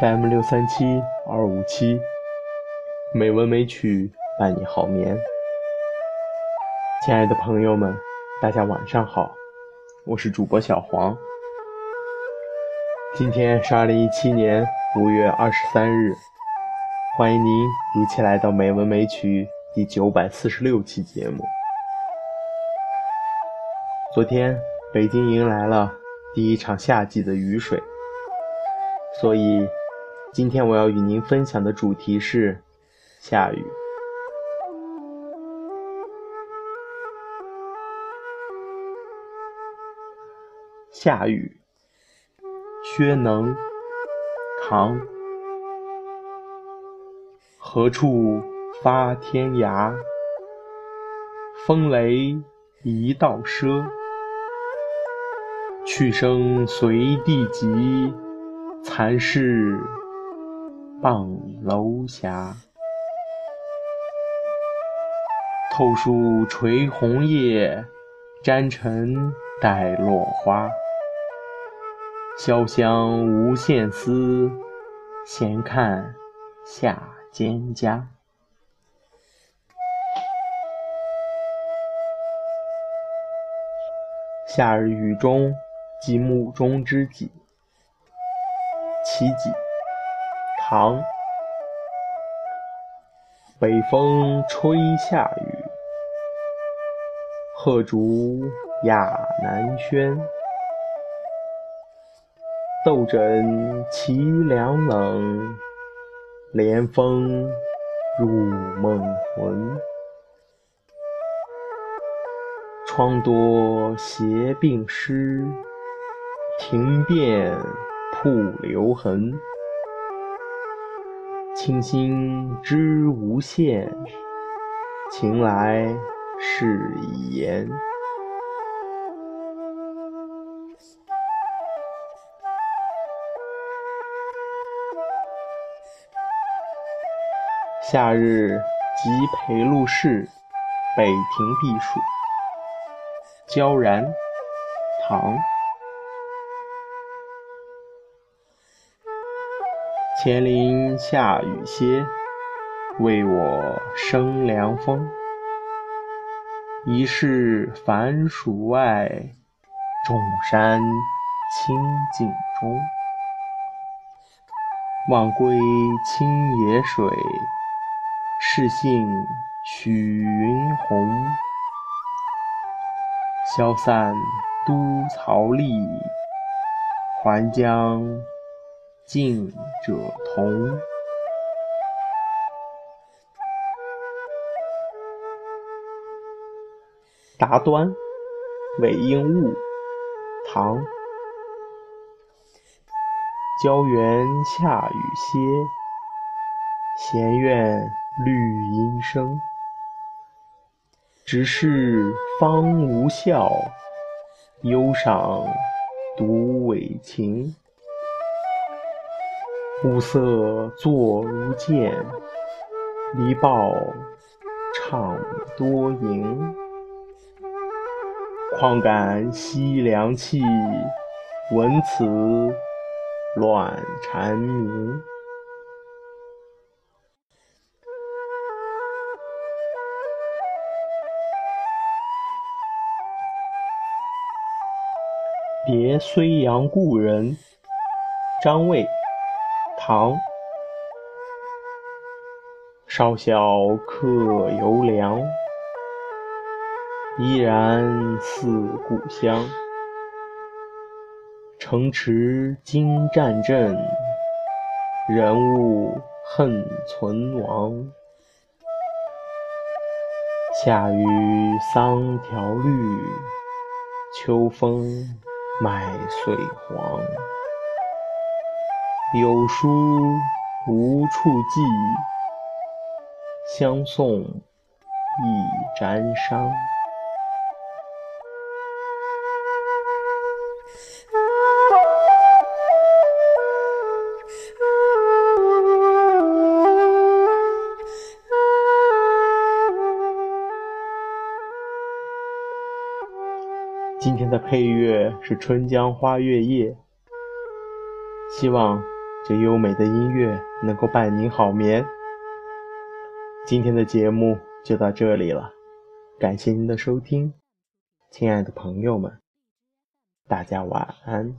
FM 六三七二五七，美文美曲伴你好眠。亲爱的朋友们，大家晚上好，我是主播小黄。今天是二零一七年五月二十三日，欢迎您如期来到《美文美曲》第九百四十六期节目。昨天，北京迎来了第一场夏季的雨水。所以，今天我要与您分享的主题是下雨。下雨，薛能，唐。何处发天涯？风雷一道赊。去声随地急。残事傍楼霞，透树垂红叶，沾尘带落花。潇湘无限思，闲看下蒹葭。夏日雨中，即目中之己，其几，唐。北风吹下雨，鹤逐亚南轩。斗枕凄凉冷，连风入梦魂。窗多斜并湿，庭遍。瀑流痕，清新知无限，情来事已言。夏日即陪露士，北庭避暑。娇然，唐。前林下雨歇，为我生凉风。疑是凡暑外，众山清静中。望归清野水，是幸许云红。消散都曹吏，还将。近者同。答端，韦应物，唐。郊原下雨歇，闲院绿阴生。直是方无笑，忧赏独委情。物色作如剑，离报唱多吟。况感西凉气，闻此乱蝉鸣。别睢阳故人，张卫。唐，少小客游梁，依然似故乡。城池今战阵，人物恨存亡。夏雨桑条绿，秋风麦穗黄。有书无处寄，相送亦沾裳。今天的配乐是《春江花月夜》，希望。这优美的音乐能够伴您好眠。今天的节目就到这里了，感谢您的收听，亲爱的朋友们，大家晚安。